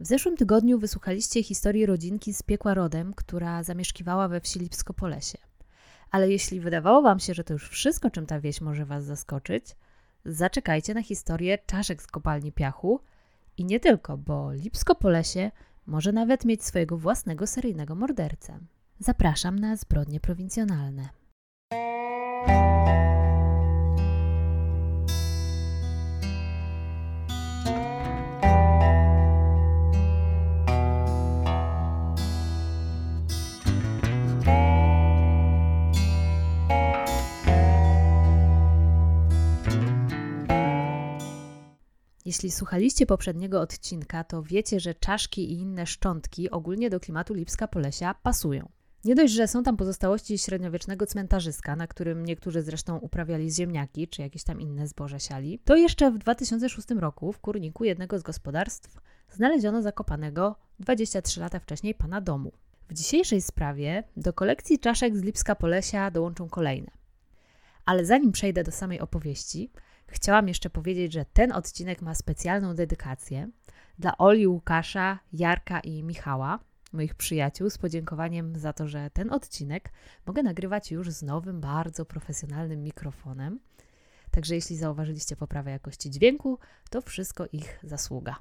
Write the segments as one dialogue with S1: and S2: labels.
S1: W zeszłym tygodniu wysłuchaliście historii rodzinki z piekła rodem, która zamieszkiwała we wsi Lipsko-Polesie. Ale jeśli wydawało Wam się, że to już wszystko, czym ta wieś może Was zaskoczyć, zaczekajcie na historię czaszek z kopalni piachu i nie tylko, bo Lipsko-Polesie może nawet mieć swojego własnego seryjnego mordercę. Zapraszam na zbrodnie prowincjonalne. Jeśli słuchaliście poprzedniego odcinka, to wiecie, że czaszki i inne szczątki ogólnie do klimatu Lipska Polesia pasują. Nie dość, że są tam pozostałości średniowiecznego cmentarzyska, na którym niektórzy zresztą uprawiali ziemniaki czy jakieś tam inne zboże siali, to jeszcze w 2006 roku w kurniku jednego z gospodarstw znaleziono zakopanego 23 lata wcześniej pana domu. W dzisiejszej sprawie do kolekcji czaszek z Lipska Polesia dołączą kolejne. Ale zanim przejdę do samej opowieści, Chciałam jeszcze powiedzieć, że ten odcinek ma specjalną dedykację dla Oli, Łukasza, Jarka i Michała, moich przyjaciół, z podziękowaniem za to, że ten odcinek mogę nagrywać już z nowym, bardzo profesjonalnym mikrofonem. Także jeśli zauważyliście poprawę jakości dźwięku, to wszystko ich zasługa.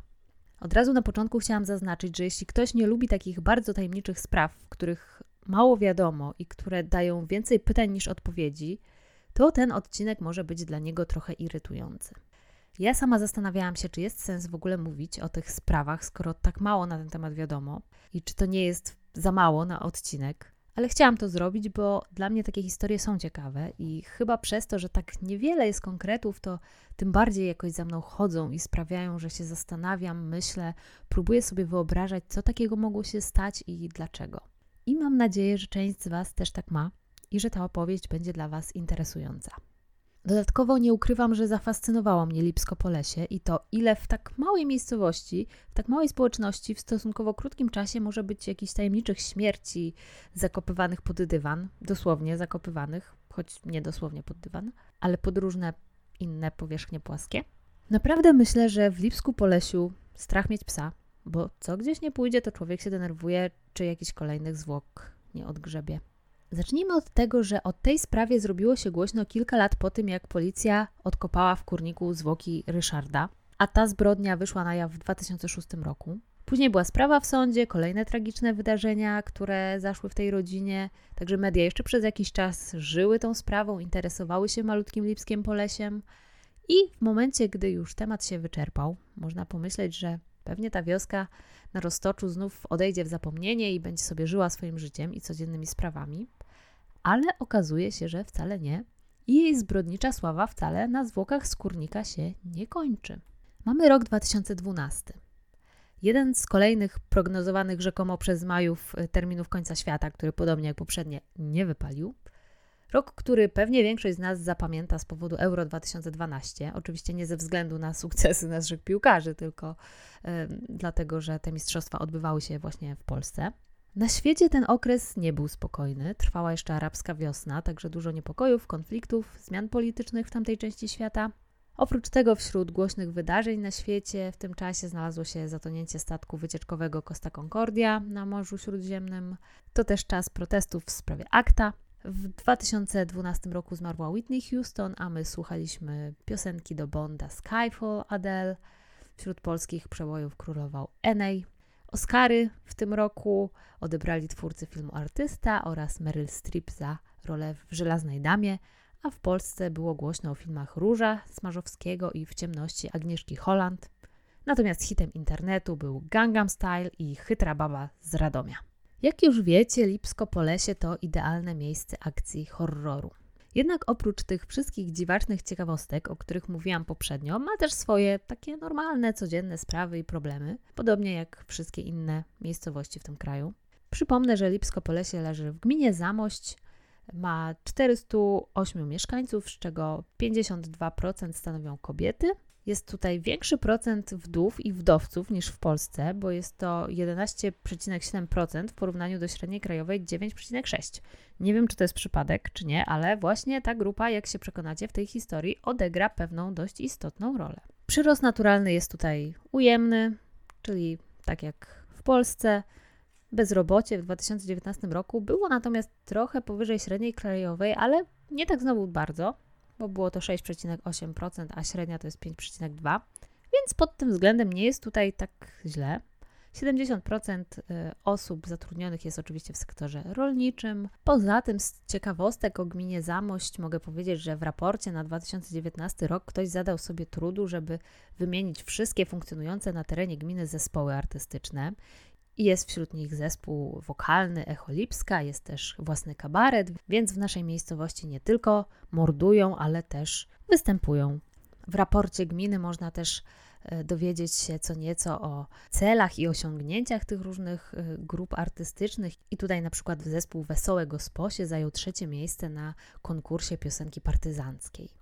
S1: Od razu na początku chciałam zaznaczyć, że jeśli ktoś nie lubi takich bardzo tajemniczych spraw, których mało wiadomo i które dają więcej pytań niż odpowiedzi, to ten odcinek może być dla niego trochę irytujący. Ja sama zastanawiałam się, czy jest sens w ogóle mówić o tych sprawach, skoro tak mało na ten temat wiadomo i czy to nie jest za mało na odcinek. Ale chciałam to zrobić, bo dla mnie takie historie są ciekawe i chyba przez to, że tak niewiele jest konkretów, to tym bardziej jakoś za mną chodzą i sprawiają, że się zastanawiam, myślę, próbuję sobie wyobrażać, co takiego mogło się stać i dlaczego. I mam nadzieję, że część z Was też tak ma i że ta opowieść będzie dla Was interesująca. Dodatkowo nie ukrywam, że zafascynowało mnie Lipsko po lesie i to, ile w tak małej miejscowości, w tak małej społeczności w stosunkowo krótkim czasie może być jakichś tajemniczych śmierci zakopywanych pod dywan, dosłownie zakopywanych, choć nie dosłownie pod dywan, ale pod różne inne powierzchnie płaskie. Naprawdę myślę, że w Lipsku po lesiu strach mieć psa, bo co gdzieś nie pójdzie, to człowiek się denerwuje, czy jakiś kolejnych zwłok nie odgrzebie. Zacznijmy od tego, że o tej sprawie zrobiło się głośno kilka lat po tym, jak policja odkopała w kurniku zwłoki Ryszarda, a ta zbrodnia wyszła na jaw w 2006 roku. Później była sprawa w sądzie, kolejne tragiczne wydarzenia, które zaszły w tej rodzinie. Także media jeszcze przez jakiś czas żyły tą sprawą, interesowały się malutkim Lipskiem Polesiem. I w momencie, gdy już temat się wyczerpał, można pomyśleć, że pewnie ta wioska na roztoczu znów odejdzie w zapomnienie i będzie sobie żyła swoim życiem i codziennymi sprawami ale okazuje się, że wcale nie. I jej zbrodnicza sława wcale na zwłokach skórnika się nie kończy. Mamy rok 2012. Jeden z kolejnych prognozowanych rzekomo przez Majów e, terminów końca świata, który podobnie jak poprzednie nie wypalił. Rok, który pewnie większość z nas zapamięta z powodu Euro 2012. Oczywiście nie ze względu na sukcesy naszych piłkarzy, tylko y, dlatego, że te mistrzostwa odbywały się właśnie w Polsce. Na świecie ten okres nie był spokojny. Trwała jeszcze arabska wiosna, także dużo niepokojów, konfliktów, zmian politycznych w tamtej części świata. Oprócz tego wśród głośnych wydarzeń na świecie w tym czasie znalazło się zatonięcie statku wycieczkowego Costa Concordia na Morzu Śródziemnym. To też czas protestów w sprawie akta. W 2012 roku zmarła Whitney Houston, a my słuchaliśmy piosenki do Bonda Skyfall Adele. Wśród polskich przebojów królował Enej. Oscary w tym roku odebrali twórcy filmu Artysta oraz Meryl Streep za rolę w Żelaznej Damie, a w Polsce było głośno o filmach Róża Smarzowskiego i W ciemności Agnieszki Holland. Natomiast hitem internetu był Gangnam Style i Chytra Baba z Radomia. Jak już wiecie, Lipsko Polesie to idealne miejsce akcji horroru. Jednak oprócz tych wszystkich dziwacznych ciekawostek, o których mówiłam poprzednio, ma też swoje takie normalne, codzienne sprawy i problemy, podobnie jak wszystkie inne miejscowości w tym kraju. Przypomnę, że Lipsko Polesie leży w gminie Zamość, ma 408 mieszkańców, z czego 52% stanowią kobiety, jest tutaj większy procent wdów i wdowców niż w Polsce, bo jest to 11,7% w porównaniu do średniej krajowej 9,6%. Nie wiem, czy to jest przypadek, czy nie, ale właśnie ta grupa, jak się przekonacie w tej historii, odegra pewną dość istotną rolę. Przyrost naturalny jest tutaj ujemny, czyli tak jak w Polsce. Bezrobocie w 2019 roku było natomiast trochę powyżej średniej krajowej, ale nie tak znowu bardzo, bo było to 6,8%, a średnia to jest 5,2%, więc pod tym względem nie jest tutaj tak źle. 70% y, osób zatrudnionych jest oczywiście w sektorze rolniczym. Poza tym, z ciekawostek o gminie Zamość mogę powiedzieć, że w raporcie na 2019 rok ktoś zadał sobie trudu, żeby wymienić wszystkie funkcjonujące na terenie gminy zespoły artystyczne. Jest wśród nich zespół wokalny Echo Lipska, jest też własny kabaret, więc w naszej miejscowości nie tylko mordują, ale też występują. W raporcie gminy można też E, dowiedzieć się co nieco o celach i osiągnięciach tych różnych e, grup artystycznych. I tutaj na przykład zespół Wesołe Gosposie zajął trzecie miejsce na konkursie piosenki partyzanckiej.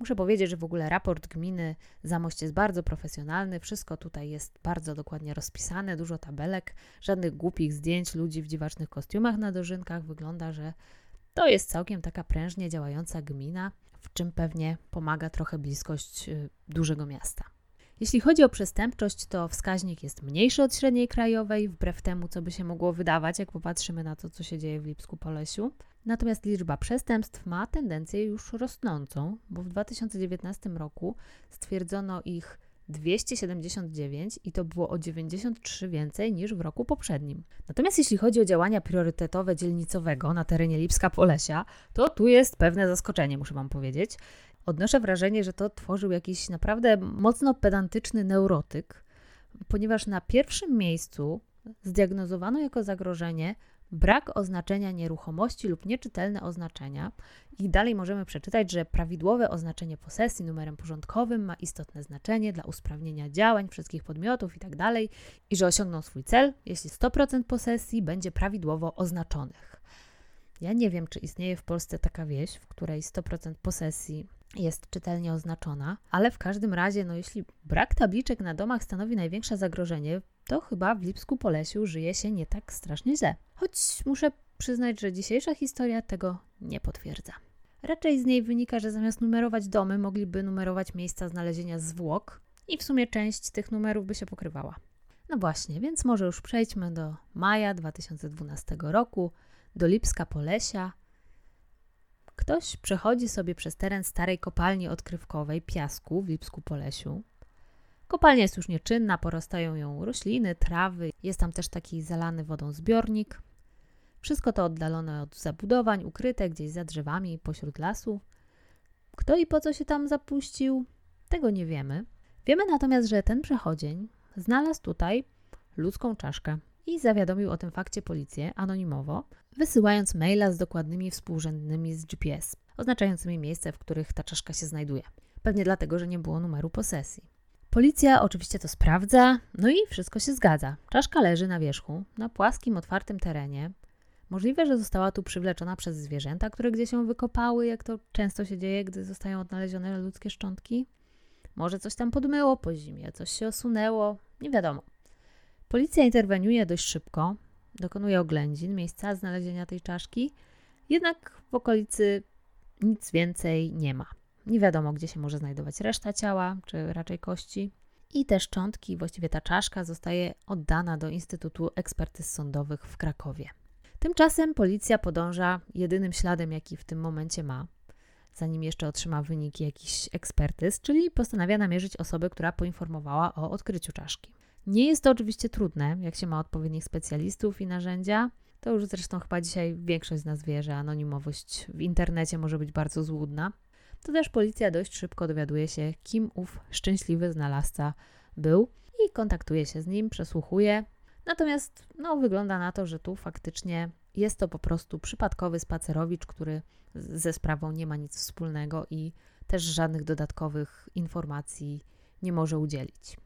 S1: Muszę powiedzieć, że w ogóle raport gminy Zamość jest bardzo profesjonalny, wszystko tutaj jest bardzo dokładnie rozpisane, dużo tabelek, żadnych głupich zdjęć ludzi w dziwacznych kostiumach na dożynkach. Wygląda, że to jest całkiem taka prężnie działająca gmina, w czym pewnie pomaga trochę bliskość e, dużego miasta. Jeśli chodzi o przestępczość, to wskaźnik jest mniejszy od średniej krajowej, wbrew temu, co by się mogło wydawać, jak popatrzymy na to, co się dzieje w Lipsku Polesiu. Natomiast liczba przestępstw ma tendencję już rosnącą, bo w 2019 roku stwierdzono ich 279 i to było o 93 więcej niż w roku poprzednim. Natomiast jeśli chodzi o działania priorytetowe dzielnicowego na terenie Lipska Polesia, to tu jest pewne zaskoczenie, muszę Wam powiedzieć. Odnoszę wrażenie, że to tworzył jakiś naprawdę mocno pedantyczny neurotyk, ponieważ na pierwszym miejscu zdiagnozowano jako zagrożenie brak oznaczenia nieruchomości lub nieczytelne oznaczenia. I dalej możemy przeczytać, że prawidłowe oznaczenie posesji numerem porządkowym ma istotne znaczenie dla usprawnienia działań wszystkich podmiotów itd. Tak i że osiągną swój cel, jeśli 100% posesji będzie prawidłowo oznaczonych. Ja nie wiem, czy istnieje w Polsce taka wieś, w której 100% posesji jest czytelnie oznaczona, ale w każdym razie, no jeśli brak tabliczek na domach stanowi największe zagrożenie, to chyba w Lipsku Polesiu żyje się nie tak strasznie źle. Choć muszę przyznać, że dzisiejsza historia tego nie potwierdza. Raczej z niej wynika, że zamiast numerować domy, mogliby numerować miejsca znalezienia zwłok i w sumie część tych numerów by się pokrywała. No właśnie, więc może już przejdźmy do maja 2012 roku, do Lipska Polesia, Ktoś przechodzi sobie przez teren starej kopalni odkrywkowej piasku w Lipsku Polesiu. Kopalnia jest już nieczynna, porastają ją rośliny, trawy, jest tam też taki zalany wodą zbiornik. Wszystko to oddalone od zabudowań, ukryte gdzieś za drzewami pośród lasu. Kto i po co się tam zapuścił, tego nie wiemy. Wiemy natomiast, że ten przechodzień znalazł tutaj ludzką czaszkę i zawiadomił o tym fakcie policję anonimowo, wysyłając maila z dokładnymi współrzędnymi z GPS, oznaczającymi miejsce, w których ta czaszka się znajduje. Pewnie dlatego, że nie było numeru posesji. Policja oczywiście to sprawdza, no i wszystko się zgadza. Czaszka leży na wierzchu, na płaskim, otwartym terenie. Możliwe, że została tu przywleczona przez zwierzęta, które gdzieś ją wykopały, jak to często się dzieje, gdy zostają odnalezione ludzkie szczątki. Może coś tam podmyło po zimie, coś się osunęło, nie wiadomo. Policja interweniuje dość szybko, dokonuje oględzin miejsca znalezienia tej czaszki, jednak w okolicy nic więcej nie ma. Nie wiadomo, gdzie się może znajdować reszta ciała, czy raczej kości. I te szczątki, właściwie ta czaszka, zostaje oddana do Instytutu Ekspertyz Sądowych w Krakowie. Tymczasem policja podąża jedynym śladem, jaki w tym momencie ma, zanim jeszcze otrzyma wyniki jakichś ekspertyz, czyli postanawia namierzyć osobę, która poinformowała o odkryciu czaszki. Nie jest to oczywiście trudne, jak się ma odpowiednich specjalistów i narzędzia. To już zresztą chyba dzisiaj większość z nas wie, że anonimowość w internecie może być bardzo złudna. To też policja dość szybko dowiaduje się, kim ów szczęśliwy znalazca był i kontaktuje się z nim, przesłuchuje. Natomiast no, wygląda na to, że tu faktycznie jest to po prostu przypadkowy spacerowicz, który ze sprawą nie ma nic wspólnego i też żadnych dodatkowych informacji nie może udzielić.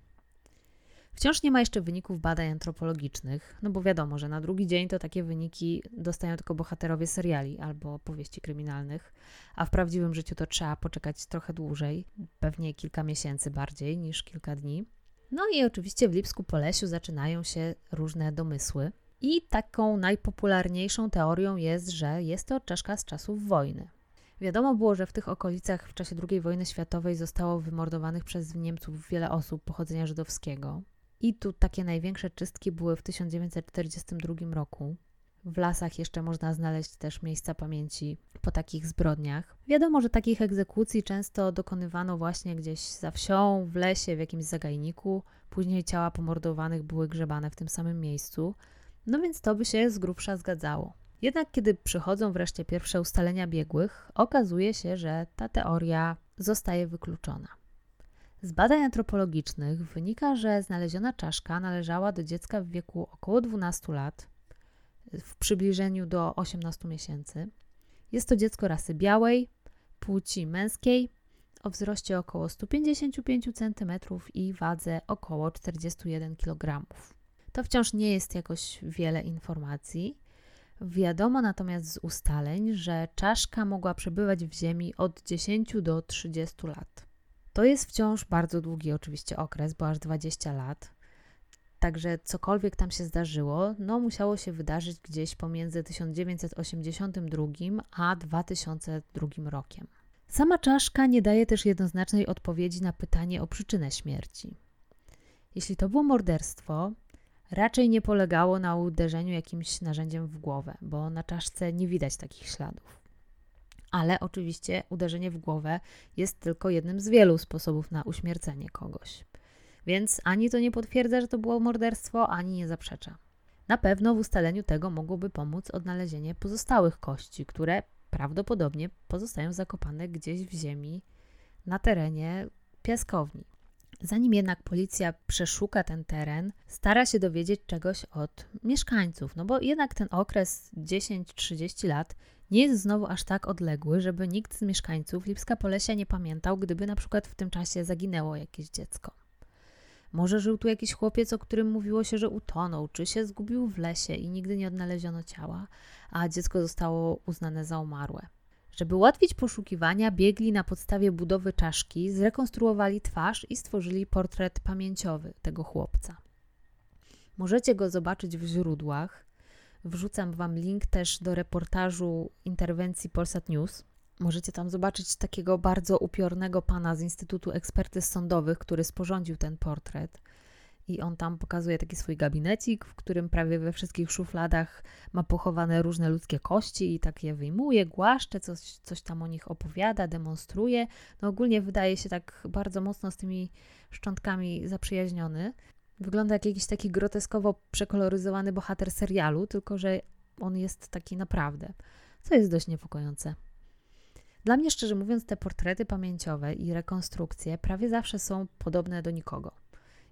S1: Wciąż nie ma jeszcze wyników badań antropologicznych, no bo wiadomo, że na drugi dzień to takie wyniki dostają tylko bohaterowie seriali albo powieści kryminalnych, a w prawdziwym życiu to trzeba poczekać trochę dłużej, pewnie kilka miesięcy bardziej niż kilka dni. No i oczywiście w Lipsku Polesiu zaczynają się różne domysły. I taką najpopularniejszą teorią jest, że jest to czaszka z czasów wojny. Wiadomo było, że w tych okolicach w czasie II wojny światowej zostało wymordowanych przez Niemców wiele osób pochodzenia żydowskiego. I tu takie największe czystki były w 1942 roku. W lasach jeszcze można znaleźć też miejsca pamięci po takich zbrodniach. Wiadomo, że takich egzekucji często dokonywano właśnie gdzieś za wsią, w lesie, w jakimś zagajniku. Później ciała pomordowanych były grzebane w tym samym miejscu. No więc to by się z grubsza zgadzało. Jednak kiedy przychodzą wreszcie pierwsze ustalenia biegłych, okazuje się, że ta teoria zostaje wykluczona. Z badań antropologicznych wynika, że znaleziona czaszka należała do dziecka w wieku około 12 lat, w przybliżeniu do 18 miesięcy. Jest to dziecko rasy białej, płci męskiej, o wzroście około 155 cm i wadze około 41 kg. To wciąż nie jest jakoś wiele informacji. Wiadomo natomiast z ustaleń, że czaszka mogła przebywać w ziemi od 10 do 30 lat. To jest wciąż bardzo długi oczywiście okres, bo aż 20 lat. Także cokolwiek tam się zdarzyło, no musiało się wydarzyć gdzieś pomiędzy 1982 a 2002 rokiem. Sama czaszka nie daje też jednoznacznej odpowiedzi na pytanie o przyczynę śmierci. Jeśli to było morderstwo, raczej nie polegało na uderzeniu jakimś narzędziem w głowę, bo na czaszce nie widać takich śladów. Ale oczywiście uderzenie w głowę jest tylko jednym z wielu sposobów na uśmiercenie kogoś. Więc ani to nie potwierdza, że to było morderstwo, ani nie zaprzecza. Na pewno w ustaleniu tego mogłoby pomóc odnalezienie pozostałych kości, które prawdopodobnie pozostają zakopane gdzieś w ziemi na terenie piaskowni. Zanim jednak policja przeszuka ten teren, stara się dowiedzieć czegoś od mieszkańców, no bo jednak ten okres 10-30 lat nie jest znowu aż tak odległy, żeby nikt z mieszkańców Lipska Polesia nie pamiętał, gdyby na przykład w tym czasie zaginęło jakieś dziecko. Może żył tu jakiś chłopiec, o którym mówiło się, że utonął, czy się zgubił w lesie i nigdy nie odnaleziono ciała, a dziecko zostało uznane za umarłe. Żeby ułatwić poszukiwania, biegli na podstawie budowy czaszki, zrekonstruowali twarz i stworzyli portret pamięciowy tego chłopca. Możecie go zobaczyć w źródłach. Wrzucam Wam link też do reportażu interwencji Polsat News. Możecie tam zobaczyć takiego bardzo upiornego pana z Instytutu Ekspertyz Sądowych, który sporządził ten portret. I on tam pokazuje taki swój gabinecik, w którym prawie we wszystkich szufladach ma pochowane różne ludzkie kości i tak je wyjmuje, głaszcze, coś, coś tam o nich opowiada, demonstruje. No ogólnie wydaje się tak bardzo mocno z tymi szczątkami zaprzyjaźniony. Wygląda jak jakiś taki groteskowo przekoloryzowany bohater serialu, tylko że on jest taki naprawdę, co jest dość niepokojące. Dla mnie, szczerze mówiąc, te portrety pamięciowe i rekonstrukcje prawie zawsze są podobne do nikogo.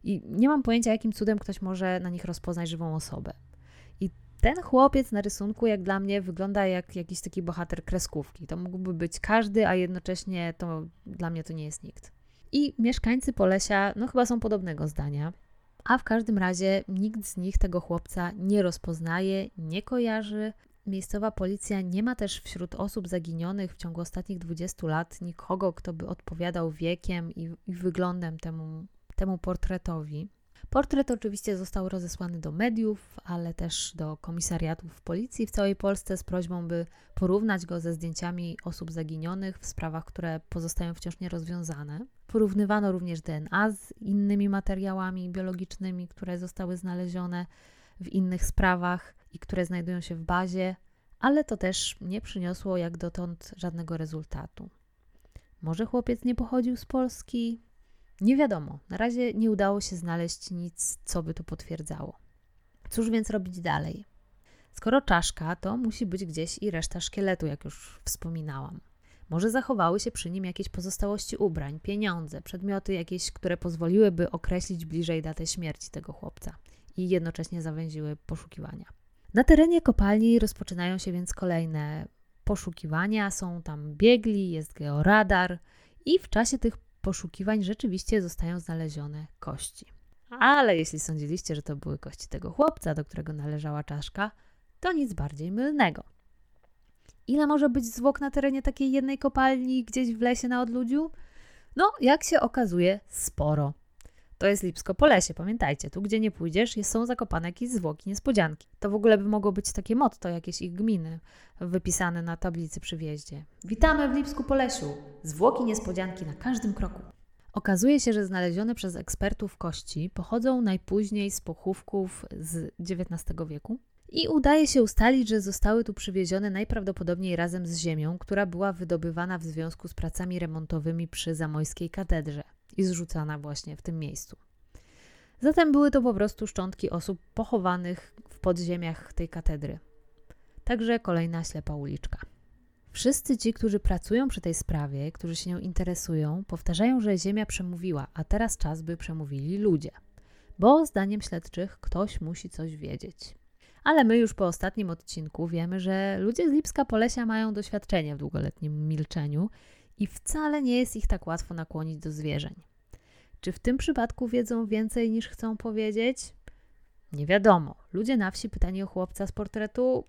S1: I nie mam pojęcia, jakim cudem ktoś może na nich rozpoznać żywą osobę. I ten chłopiec na rysunku, jak dla mnie, wygląda jak jakiś taki bohater kreskówki. To mógłby być każdy, a jednocześnie to dla mnie to nie jest nikt. I mieszkańcy Polesia, no chyba są podobnego zdania. A w każdym razie nikt z nich tego chłopca nie rozpoznaje, nie kojarzy, Miejscowa policja nie ma też wśród osób zaginionych w ciągu ostatnich 20 lat nikogo, kto by odpowiadał wiekiem i, i wyglądem temu, temu portretowi. Portret oczywiście został rozesłany do mediów, ale też do komisariatów policji w całej Polsce z prośbą, by porównać go ze zdjęciami osób zaginionych w sprawach, które pozostają wciąż nierozwiązane. Porównywano również DNA z innymi materiałami biologicznymi, które zostały znalezione w innych sprawach i które znajdują się w bazie, ale to też nie przyniosło jak dotąd żadnego rezultatu. Może chłopiec nie pochodził z Polski? Nie wiadomo. Na razie nie udało się znaleźć nic, co by to potwierdzało. Cóż więc robić dalej? Skoro czaszka, to musi być gdzieś i reszta szkieletu, jak już wspominałam. Może zachowały się przy nim jakieś pozostałości ubrań, pieniądze, przedmioty jakieś, które pozwoliłyby określić bliżej datę śmierci tego chłopca i jednocześnie zawęziły poszukiwania. Na terenie kopalni rozpoczynają się więc kolejne poszukiwania, są tam biegli, jest georadar i w czasie tych poszukiwań rzeczywiście zostają znalezione kości. Ale jeśli sądziliście, że to były kości tego chłopca, do którego należała czaszka, to nic bardziej mylnego. Ile może być zwłok na terenie takiej jednej kopalni gdzieś w lesie na odludziu? No, jak się okazuje, sporo. To jest Lipsko po lesie, pamiętajcie, tu gdzie nie pójdziesz, są zakopane jakieś zwłoki, niespodzianki. To w ogóle by mogło być takie motto jakieś ich gminy wypisane na tablicy przy wjeździe. Witamy w Lipsku po lesiu. Zwłoki niespodzianki na każdym kroku. Okazuje się, że znalezione przez ekspertów kości pochodzą najpóźniej z pochówków z XIX wieku i udaje się ustalić, że zostały tu przywiezione najprawdopodobniej razem z ziemią, która była wydobywana w związku z pracami remontowymi przy zamojskiej katedrze i zrzucana właśnie w tym miejscu. Zatem były to po prostu szczątki osób pochowanych w podziemiach tej katedry. Także kolejna ślepa uliczka. Wszyscy ci, którzy pracują przy tej sprawie, którzy się nią interesują, powtarzają, że Ziemia przemówiła, a teraz czas, by przemówili ludzie. Bo zdaniem śledczych ktoś musi coś wiedzieć. Ale my już po ostatnim odcinku wiemy, że ludzie z Lipska Polesia mają doświadczenie w długoletnim milczeniu i wcale nie jest ich tak łatwo nakłonić do zwierzeń. Czy w tym przypadku wiedzą więcej niż chcą powiedzieć? Nie wiadomo. Ludzie na wsi pytani o chłopca z portretu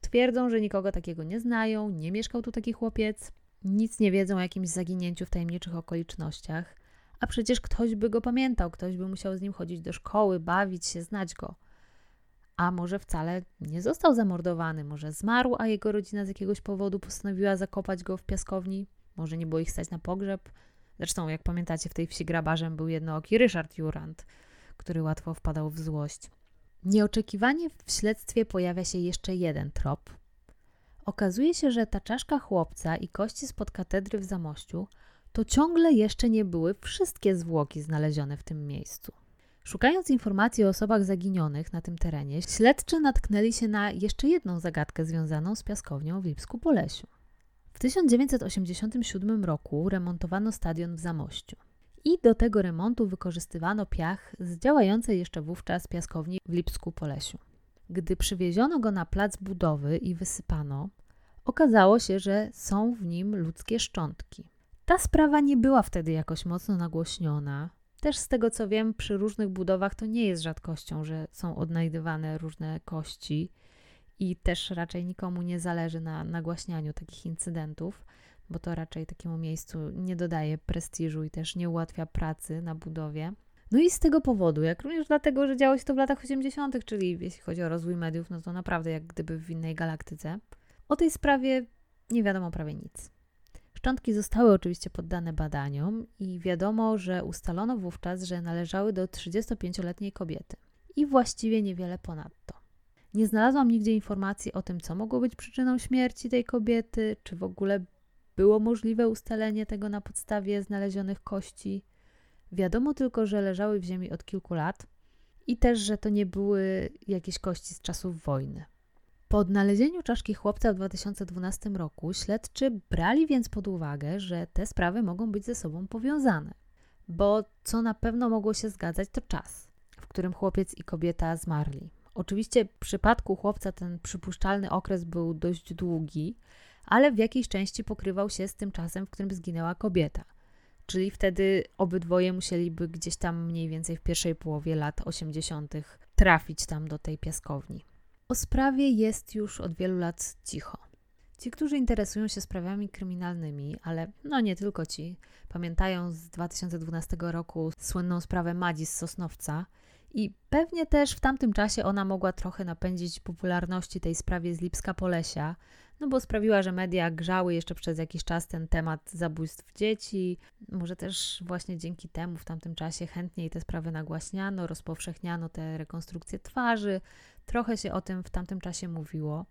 S1: twierdzą, że nikogo takiego nie znają, nie mieszkał tu taki chłopiec, nic nie wiedzą o jakimś zaginięciu w tajemniczych okolicznościach, a przecież ktoś by go pamiętał, ktoś by musiał z nim chodzić do szkoły, bawić się, znać go. A może wcale nie został zamordowany, może zmarł, a jego rodzina z jakiegoś powodu postanowiła zakopać go w piaskowni, może nie było ich stać na pogrzeb. Zresztą, jak pamiętacie, w tej wsi grabarzem był jednooki Ryszard Jurand, który łatwo wpadał w złość. Nieoczekiwanie w śledztwie pojawia się jeszcze jeden trop. Okazuje się, że ta czaszka chłopca i kości spod katedry w Zamościu to ciągle jeszcze nie były wszystkie zwłoki znalezione w tym miejscu. Szukając informacji o osobach zaginionych na tym terenie, śledczy natknęli się na jeszcze jedną zagadkę związaną z piaskownią w Lipsku Polesiu. W 1987 roku remontowano stadion w Zamościu i do tego remontu wykorzystywano piach z działającej jeszcze wówczas piaskowni w Lipsku Polesiu. Gdy przywieziono go na plac budowy i wysypano, okazało się, że są w nim ludzkie szczątki. Ta sprawa nie była wtedy jakoś mocno nagłośniona. Też z tego co wiem, przy różnych budowach to nie jest rzadkością, że są odnajdywane różne kości i też raczej nikomu nie zależy na nagłaśnianiu takich incydentów bo to raczej takiemu miejscu nie dodaje prestiżu i też nie ułatwia pracy na budowie. No i z tego powodu, jak również dlatego, że działo się to w latach 80., czyli jeśli chodzi o rozwój mediów, no to naprawdę jak gdyby w innej galaktyce. O tej sprawie nie wiadomo prawie nic. Szczątki zostały oczywiście poddane badaniom i wiadomo, że ustalono wówczas, że należały do 35-letniej kobiety i właściwie niewiele ponadto. Nie znalazłam nigdzie informacji o tym, co mogło być przyczyną śmierci tej kobiety, czy w ogóle było możliwe ustalenie tego na podstawie znalezionych kości. Wiadomo tylko, że leżały w ziemi od kilku lat i też, że to nie były jakieś kości z czasów wojny. Po odnalezieniu czaszki chłopca w 2012 roku śledczy brali więc pod uwagę, że te sprawy mogą być ze sobą powiązane. Bo co na pewno mogło się zgadzać, to czas, w którym chłopiec i kobieta zmarli. Oczywiście w przypadku chłopca ten przypuszczalny okres był dość długi, ale w jakiejś części pokrywał się z tym czasem, w którym zginęła kobieta. Czyli wtedy obydwoje musieliby gdzieś tam mniej więcej w pierwszej połowie lat 80. trafić tam do tej piaskowni. O sprawie jest już od wielu lat cicho. Ci, którzy interesują się sprawami kryminalnymi, ale no nie tylko ci, pamiętają z 2012 roku słynną sprawę Madzi z Sosnowca i pewnie też w tamtym czasie ona mogła trochę napędzić popularności tej sprawie z Lipska Polesia, no bo sprawiła, że media grzały jeszcze przez jakiś czas ten temat zabójstw dzieci. Może też właśnie dzięki temu w tamtym czasie chętniej te sprawy nagłaśniano, rozpowszechniano te rekonstrukcje twarzy. Trochę się o tym w tamtym czasie mówiło,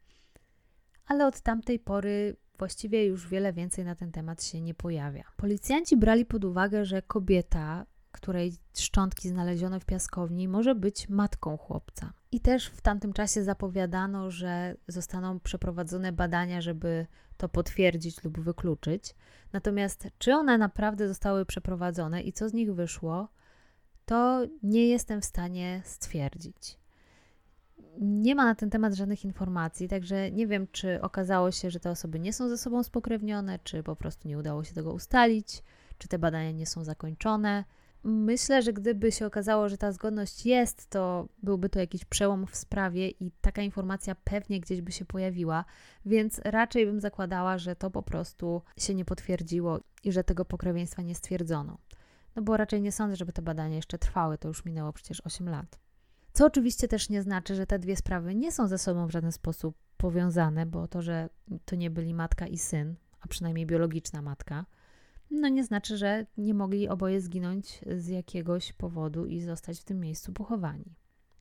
S1: ale od tamtej pory właściwie już wiele więcej na ten temat się nie pojawia. Policjanci brali pod uwagę, że kobieta której szczątki znaleziono w piaskowni, może być matką chłopca. I też w tamtym czasie zapowiadano, że zostaną przeprowadzone badania, żeby to potwierdzić lub wykluczyć. Natomiast czy one naprawdę zostały przeprowadzone i co z nich wyszło, to nie jestem w stanie stwierdzić. Nie ma na ten temat żadnych informacji, także nie wiem, czy okazało się, że te osoby nie są ze sobą spokrewnione, czy po prostu nie udało się tego ustalić, czy te badania nie są zakończone. Myślę, że gdyby się okazało, że ta zgodność jest, to byłby to jakiś przełom w sprawie i taka informacja pewnie gdzieś by się pojawiła, więc raczej bym zakładała, że to po prostu się nie potwierdziło i że tego pokrewieństwa nie stwierdzono. No bo raczej nie sądzę, żeby te badania jeszcze trwały, to już minęło przecież 8 lat. Co oczywiście też nie znaczy, że te dwie sprawy nie są ze sobą w żaden sposób powiązane, bo to, że to nie byli matka i syn, a przynajmniej biologiczna matka, no nie znaczy, że nie mogli oboje zginąć z jakiegoś powodu i zostać w tym miejscu pochowani.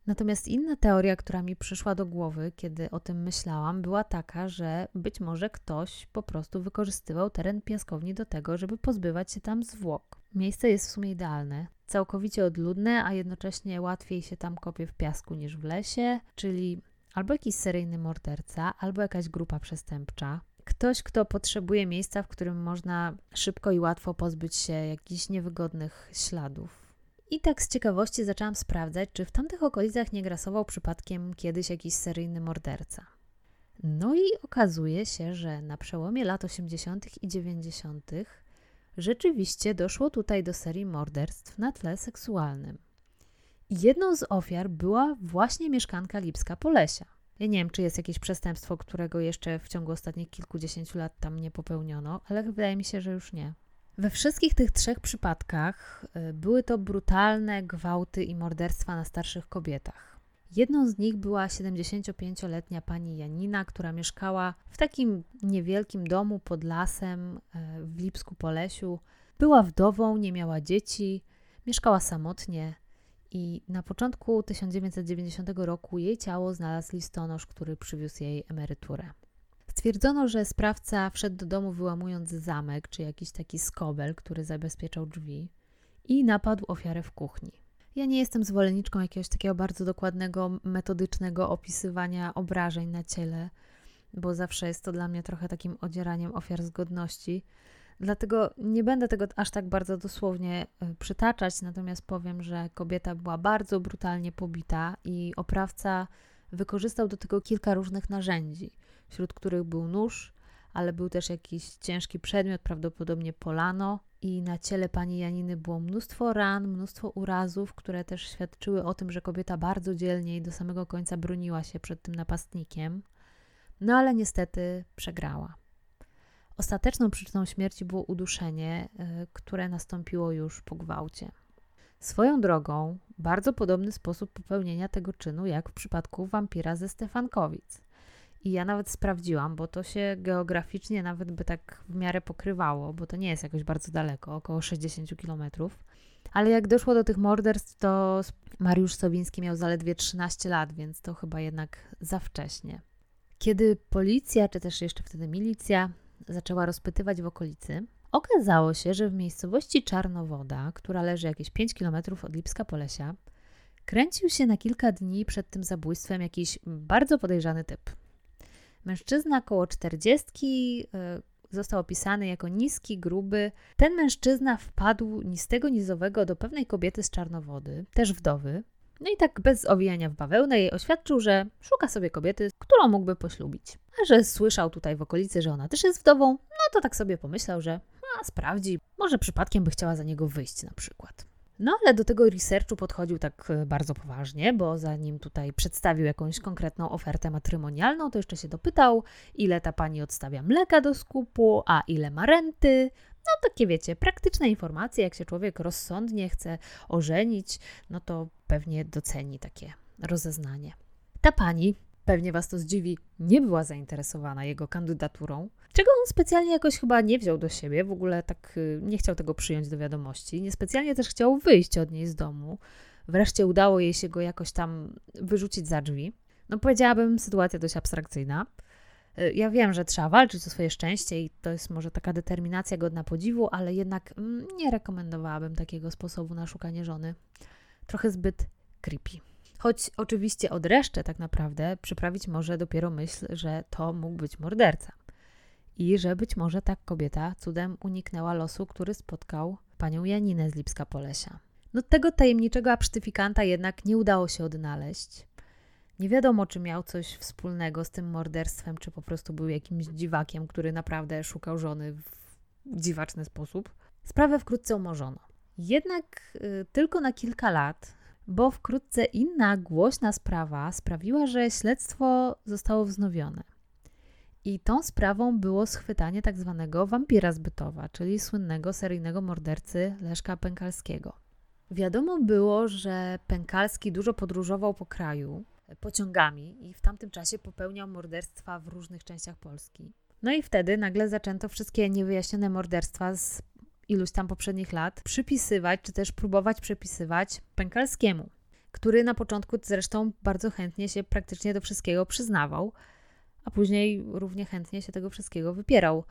S1: Natomiast inna teoria, która mi przyszła do głowy, kiedy o tym myślałam, była taka, że być może ktoś po prostu wykorzystywał teren piaskowni do tego, żeby pozbywać się tam zwłok. Miejsce jest w sumie idealne, całkowicie odludne, a jednocześnie łatwiej się tam kopie w piasku niż w lesie, czyli albo jakiś seryjny morderca, albo jakaś grupa przestępcza. Ktoś, kto potrzebuje miejsca, w którym można szybko i łatwo pozbyć się jakichś niewygodnych śladów. I tak z ciekawości zaczęłam sprawdzać, czy w tamtych okolicach nie grasował przypadkiem kiedyś jakiś seryjny morderca. No i okazuje się, że na przełomie lat 80. i 90. rzeczywiście doszło tutaj do serii morderstw na tle seksualnym. Jedną z ofiar była właśnie mieszkanka Lipska Polesia. Ja nie wiem, czy jest jakieś przestępstwo, którego jeszcze w ciągu ostatnich kilkudziesięciu lat tam nie popełniono, ale wydaje mi się, że już nie. We wszystkich tych trzech przypadkach y, były to brutalne gwałty i morderstwa na starszych kobietach. Jedną z nich była 75-letnia pani Janina, która mieszkała w takim niewielkim domu pod lasem y, w Lipsku Polesiu. Była wdową, nie miała dzieci, mieszkała samotnie i na początku 1990 roku jej ciało znalazł listonosz, który przywiózł jej emeryturę. Stwierdzono, że sprawca wszedł do domu wyłamując zamek czy jakiś taki skobel, który zabezpieczał drzwi i napadł ofiarę w kuchni. Ja nie jestem zwolenniczką jakiegoś takiego bardzo dokładnego, metodycznego opisywania obrażeń na ciele, bo zawsze jest to dla mnie trochę takim odzieraniem ofiar z godności. Dlatego nie będę tego aż tak bardzo dosłownie e, przytaczać, natomiast powiem, że kobieta była bardzo brutalnie pobita i oprawca wykorzystał do tego kilka różnych narzędzi wśród których był nóż, ale był też jakiś ciężki przedmiot, prawdopodobnie polano. I na ciele pani Janiny było mnóstwo ran, mnóstwo urazów, które też świadczyły o tym, że kobieta bardzo dzielnie i do samego końca broniła się przed tym napastnikiem. No ale niestety przegrała. Ostateczną przyczyną śmierci było uduszenie, y, które nastąpiło już po gwałcie. Swoją drogą, bardzo podobny sposób popełnienia tego czynu jak w przypadku wampira ze Stefankowic. I ja nawet sprawdziłam, bo to się geograficznie nawet by tak w miarę pokrywało, bo to nie jest jakoś bardzo daleko, około 60 kilometrów. Ale jak doszło do tych morderstw, to Mariusz Sowiński miał zaledwie 13 lat, więc to chyba jednak za wcześnie. Kiedy policja, czy też jeszcze wtedy milicja, zaczęła rozpytywać w okolicy, okazało się, że w miejscowości Czarnowoda, która leży jakieś 5 kilometrów od Lipska Polesia, kręcił się na kilka dni przed tym zabójstwem jakiś bardzo podejrzany typ. Mężczyzna koło czterdziestki e, został opisany jako niski, gruby. Ten mężczyzna wpadł ni z tego nizowego do pewnej kobiety z czarnowody, też wdowy. No i tak bez owijania w bawełnę jej oświadczył, że szuka sobie kobiety, którą mógłby poślubić. A że słyszał tutaj w okolicy, że ona też jest wdową, no to tak sobie pomyślał, że a, sprawdzi, może przypadkiem by chciała za niego wyjść na przykład. No ale do tego researchu podchodził tak e, bardzo poważnie, bo zanim tutaj przedstawił jakąś konkretną ofertę matrymonialną, to jeszcze się dopytał, ile ta pani odstawia mleka do skupu, a ile ma renty. No takie wiecie, praktyczne informacje, jak się człowiek rozsądnie chce ożenić, no to pewnie doceni takie rozeznanie. Ta pani pewnie Was to zdziwi, nie była zainteresowana jego kandydaturą, czego on specjalnie jakoś chyba nie wziął do siebie, w ogóle tak y, nie chciał tego przyjąć do wiadomości. Niespecjalnie też chciał wyjść od niej z domu. Wreszcie udało jej się go jakoś tam wyrzucić za drzwi. No powiedziałabym, sytuacja dość abstrakcyjna. Y, ja wiem, że trzeba walczyć o swoje szczęście i to jest może taka determinacja godna podziwu, ale jednak mm, nie rekomendowałabym takiego sposobu na szukanie żony. Trochę zbyt creepy. Choć oczywiście od reszty tak naprawdę przyprawić może dopiero myśl, że to mógł być morderca. I że być może tak kobieta cudem uniknęła losu, który spotkał panią Janinę z Lipska Polesia. No tego tajemniczego absztyfikanta jednak nie udało się odnaleźć. Nie wiadomo, czy miał coś wspólnego z tym morderstwem, czy po prostu był jakimś dziwakiem, który naprawdę szukał żony w dziwaczny sposób. Sprawę wkrótce umorzono. Jednak y, tylko na kilka lat bo wkrótce inna głośna sprawa sprawiła, że śledztwo zostało wznowione. I tą sprawą było schwytanie tak zwanego wampira zbytowa, czyli słynnego seryjnego mordercy Leszka Pękalskiego. Wiadomo było, że Pękalski dużo podróżował po kraju pociągami i w tamtym czasie popełniał morderstwa w różnych częściach Polski. No i wtedy nagle zaczęto wszystkie niewyjaśnione morderstwa z iluś tam poprzednich lat przypisywać, czy też próbować przypisywać Pękalskiemu, który na początku zresztą bardzo chętnie się praktycznie do wszystkiego przyznawał, a później równie chętnie się tego wszystkiego wypierał,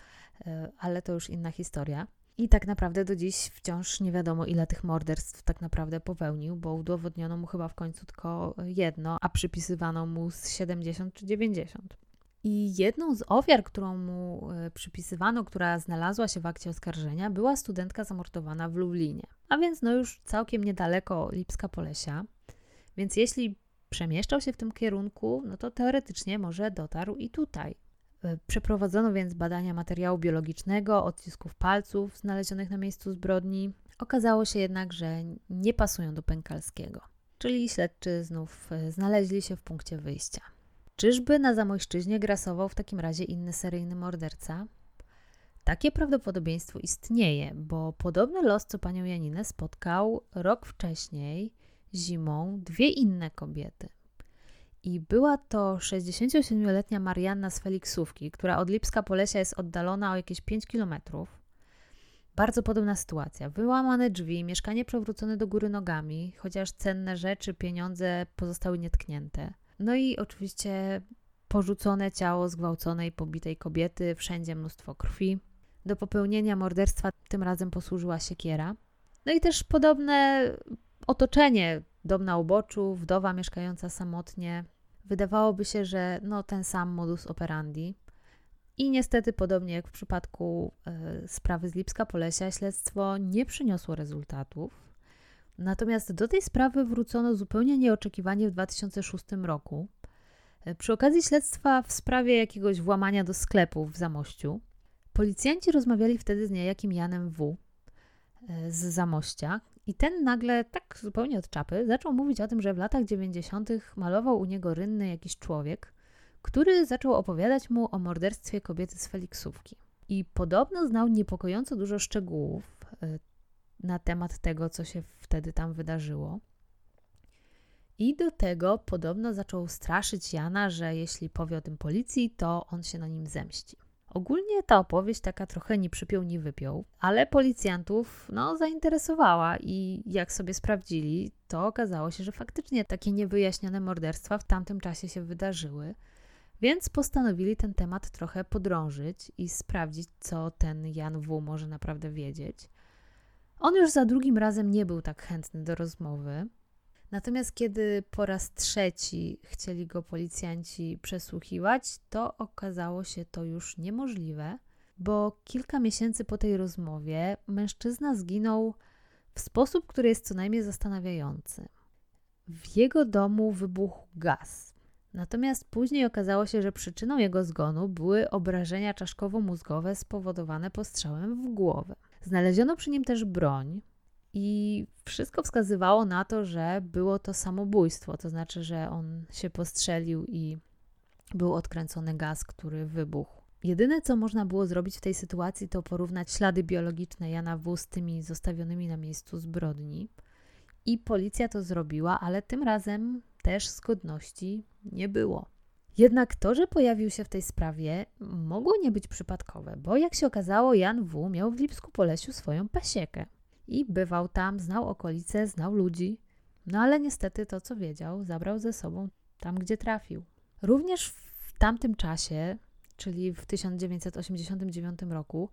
S1: e, ale to już inna historia. I tak naprawdę do dziś wciąż nie wiadomo, ile tych morderstw tak naprawdę popełnił, bo udowodniono mu chyba w końcu tylko jedno, a przypisywano mu z 70 czy 90. I jedną z ofiar, którą mu e, przypisywano, która znalazła się w akcie oskarżenia, była studentka zamordowana w Lublinie. A więc no już całkiem niedaleko Lipska Polesia. Więc jeśli przemieszczał się w tym kierunku, no to teoretycznie może dotarł i tutaj. E, przeprowadzono więc badania materiału biologicznego, odcisków palców znalezionych na miejscu zbrodni. Okazało się jednak, że nie pasują do pękalskiego. Czyli śledczy znów e, znaleźli się w punkcie wyjścia. Czyżby na Zamojszczyźnie grasował w takim razie inny seryjny morderca? Takie prawdopodobieństwo istnieje, bo podobny los co panią Janinę spotkał rok wcześniej, zimą, dwie inne kobiety. I była to 67-letnia Marianna z Feliksówki, która od Lipska Polesia jest oddalona o jakieś 5 kilometrów. Bardzo podobna sytuacja. Wyłamane drzwi, mieszkanie przewrócone do góry nogami, chociaż cenne rzeczy, pieniądze pozostały nietknięte. No i oczywiście porzucone ciało zgwałconej, pobitej kobiety, wszędzie mnóstwo krwi. Do popełnienia morderstwa tym razem posłużyła siekiera. No i też podobne otoczenie, dom na uboczu, wdowa mieszkająca samotnie. Wydawałoby się, że no, ten sam modus operandi. I niestety, podobnie jak w przypadku y, sprawy z Lipska Polesia, śledztwo nie przyniosło rezultatów. Natomiast do tej sprawy wrócono zupełnie nieoczekiwanie w 2006 roku. E, przy okazji śledztwa w sprawie jakiegoś włamania do sklepu w Zamościu, policjanci rozmawiali wtedy z niejakim Janem W. E, z Zamościa i ten nagle, tak zupełnie od czapy, zaczął mówić o tym, że w latach 90. malował u niego rynny jakiś człowiek, który zaczął opowiadać mu o morderstwie kobiety z Feliksówki. I podobno znał niepokojąco dużo szczegółów, e, na temat tego, co się wtedy tam wydarzyło. I do tego podobno zaczął straszyć Jana, że jeśli powie o tym policji, to on się na nim zemści. Ogólnie ta opowieść taka trochę nie przypiął, nie wypiął, ale policjantów no, zainteresowała i jak sobie sprawdzili, to okazało się, że faktycznie takie niewyjaśnione morderstwa w tamtym czasie się wydarzyły, więc postanowili ten temat trochę podrążyć i sprawdzić, co ten Jan W. może naprawdę wiedzieć. On już za drugim razem nie był tak chętny do rozmowy. Natomiast kiedy po raz trzeci chcieli go policjanci przesłuchiwać, to okazało się to już niemożliwe, bo kilka miesięcy po tej rozmowie mężczyzna zginął w sposób, który jest co najmniej zastanawiający. W jego domu wybuchł gaz. Natomiast później okazało się, że przyczyną jego zgonu były obrażenia czaszkowo-mózgowe spowodowane postrzałem w głowę. Znaleziono przy nim też broń i wszystko wskazywało na to, że było to samobójstwo, to znaczy, że on się postrzelił i był odkręcony gaz, który wybuchł. Jedyne, co można było zrobić w tej sytuacji, to porównać ślady biologiczne Jana W. z tymi zostawionymi na miejscu zbrodni. I policja to zrobiła, ale tym razem też zgodności nie było. Jednak to, że pojawił się w tej sprawie, mogło nie być przypadkowe, bo jak się okazało, Jan W. miał w Lipsku Polesiu swoją pasiekę. I bywał tam, znał okolice, znał ludzi. No ale niestety to, co wiedział, zabrał ze sobą tam, gdzie trafił. Również w tamtym czasie, czyli w 1989 roku,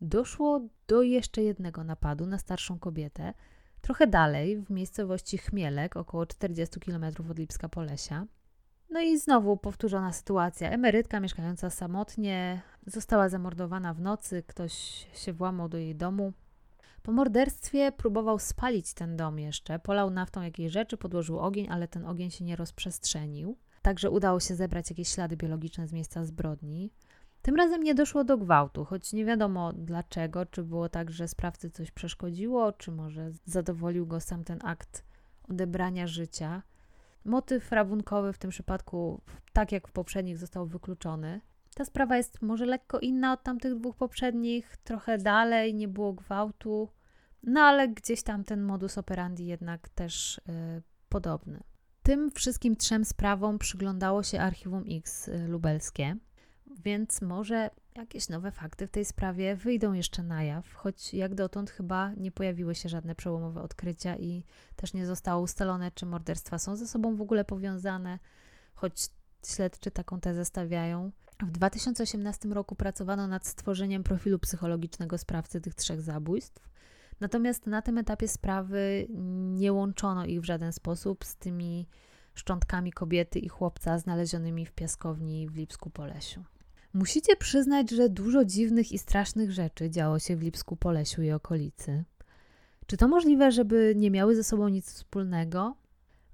S1: doszło do jeszcze jednego napadu na starszą kobietę, trochę dalej, w miejscowości Chmielek, około 40 km od Lipska Polesia. No i znowu powtórzona sytuacja. Emerytka mieszkająca samotnie została zamordowana w nocy, ktoś się włamał do jej domu. Po morderstwie próbował spalić ten dom jeszcze, polał naftą jakieś rzeczy, podłożył ogień, ale ten ogień się nie rozprzestrzenił. Także udało się zebrać jakieś ślady biologiczne z miejsca zbrodni. Tym razem nie doszło do gwałtu, choć nie wiadomo dlaczego, czy było tak, że sprawcy coś przeszkodziło, czy może zadowolił go sam ten akt odebrania życia. Motyw rabunkowy w tym przypadku, tak jak w poprzednich, został wykluczony. Ta sprawa jest może lekko inna od tamtych dwóch poprzednich, trochę dalej, nie było gwałtu, no ale gdzieś tam ten modus operandi jednak też yy, podobny. Tym wszystkim trzem sprawom przyglądało się Archiwum X y, lubelskie. Więc może jakieś nowe fakty w tej sprawie wyjdą jeszcze na jaw, choć jak dotąd chyba nie pojawiły się żadne przełomowe odkrycia i też nie zostało ustalone, czy morderstwa są ze sobą w ogóle powiązane, choć śledczy taką tezę stawiają. W 2018 roku pracowano nad stworzeniem profilu psychologicznego sprawcy tych trzech zabójstw. Natomiast na tym etapie sprawy nie łączono ich w żaden sposób z tymi szczątkami kobiety i chłopca znalezionymi w piaskowni w Lipsku Polesiu. Musicie przyznać, że dużo dziwnych i strasznych rzeczy działo się w Lipsku Polesiu i okolicy. Czy to możliwe, żeby nie miały ze sobą nic wspólnego?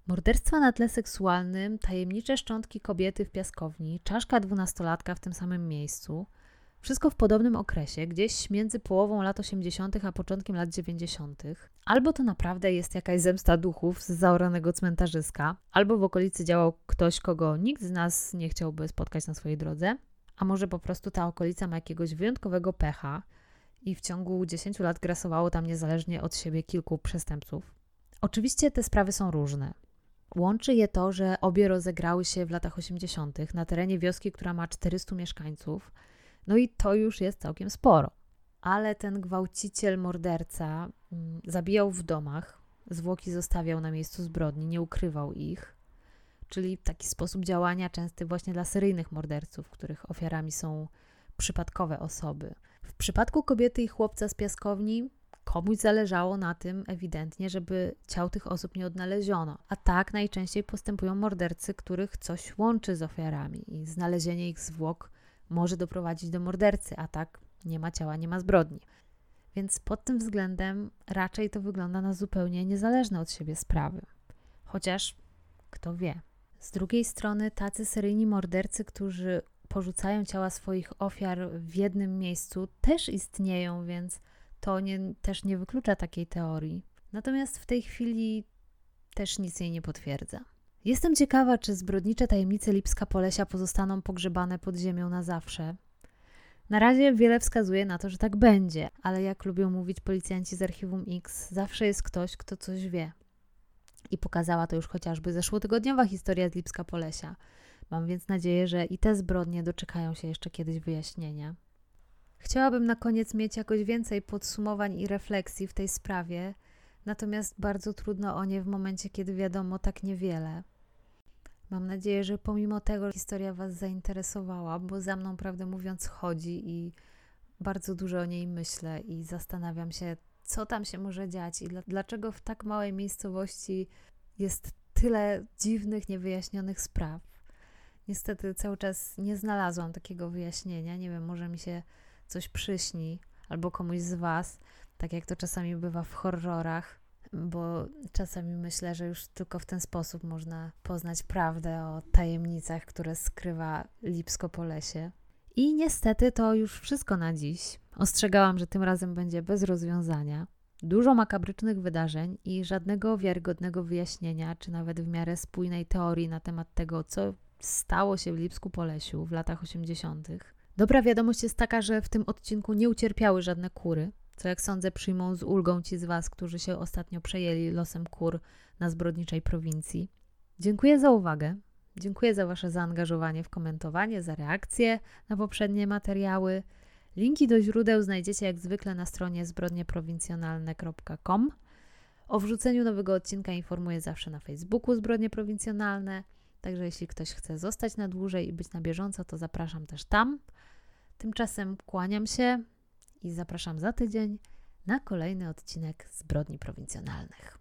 S1: Morderstwa na tle seksualnym, tajemnicze szczątki kobiety w piaskowni, czaszka dwunastolatka w tym samym miejscu. Wszystko w podobnym okresie, gdzieś między połową lat 80. a początkiem lat 90. Albo to naprawdę jest jakaś zemsta duchów z zaoranego cmentarzyska, albo w okolicy działał ktoś, kogo nikt z nas nie chciałby spotkać na swojej drodze, a może po prostu ta okolica ma jakiegoś wyjątkowego pecha i w ciągu 10 lat grasowało tam niezależnie od siebie kilku przestępców. Oczywiście te sprawy są różne. Łączy je to, że obie rozegrały się w latach 80. na terenie wioski, która ma 400 mieszkańców. No i to już jest całkiem sporo. Ale ten gwałciciel, morderca mm, zabijał w domach, zwłoki zostawiał na miejscu zbrodni, nie ukrywał ich. Czyli taki sposób działania częsty właśnie dla seryjnych morderców, których ofiarami są przypadkowe osoby. W przypadku kobiety i chłopca z piaskowni Komuś zależało na tym ewidentnie, żeby ciał tych osób nie odnaleziono. A tak najczęściej postępują mordercy, których coś łączy z ofiarami i znalezienie ich zwłok może doprowadzić do mordercy, a tak nie ma ciała, nie ma zbrodni. Więc pod tym względem raczej to wygląda na zupełnie niezależne od siebie sprawy. Chociaż kto wie. Z drugiej strony tacy seryjni mordercy, którzy porzucają ciała swoich ofiar w jednym miejscu, też istnieją, więc to nie, też nie wyklucza takiej teorii. Natomiast w tej chwili też nic jej nie potwierdza. Jestem ciekawa, czy zbrodnicze tajemnice Lipska Polesia pozostaną pogrzebane pod ziemią na zawsze. Na razie wiele wskazuje na to, że tak będzie, ale jak lubią mówić policjanci z archiwum X, zawsze jest ktoś, kto coś wie. I pokazała to już chociażby zeszłotygodniowa historia z Lipska Polesia. Mam więc nadzieję, że i te zbrodnie doczekają się jeszcze kiedyś wyjaśnienia. Chciałabym na koniec mieć jakoś więcej podsumowań i refleksji w tej sprawie, natomiast bardzo trudno o nie w momencie, kiedy wiadomo tak niewiele. Mam nadzieję, że pomimo tego historia Was zainteresowała, bo za mną, prawdę mówiąc, chodzi i bardzo dużo o niej myślę i zastanawiam się, co tam się może dziać i dlaczego w tak małej miejscowości jest tyle dziwnych, niewyjaśnionych spraw. Niestety cały czas nie znalazłam takiego wyjaśnienia. Nie wiem, może mi się coś przyśni, albo komuś z Was, tak jak to czasami bywa w horrorach, bo czasami myślę, że już tylko w ten sposób można poznać prawdę o tajemnicach, które skrywa Lipsko po lesie. I niestety to już wszystko na dziś. Ostrzegałam, że tym razem będzie bez rozwiązania. Dużo makabrycznych wydarzeń i żadnego wiarygodnego wyjaśnienia, czy nawet w miarę spójnej teorii na temat tego, co stało się w Lipsku Polesiu w latach 80. Dobra wiadomość jest taka, że w tym odcinku nie ucierpiały żadne kury, co jak sądzę przyjmą z ulgą ci z Was, którzy się ostatnio przejęli losem kur na zbrodniczej prowincji. Dziękuję za uwagę. Dziękuję za Wasze zaangażowanie w komentowanie, za reakcje na poprzednie materiały. Linki do źródeł znajdziecie jak zwykle na stronie zbrodnieprowincjonalne.com. O wrzuceniu nowego odcinka informuję zawsze na Facebooku Zbrodnie Prowincjonalne, także jeśli ktoś chce zostać na dłużej i być na bieżąco, to zapraszam też tam. Tymczasem kłaniam się i zapraszam za tydzień na kolejny odcinek Zbrodni Prowincjonalnych.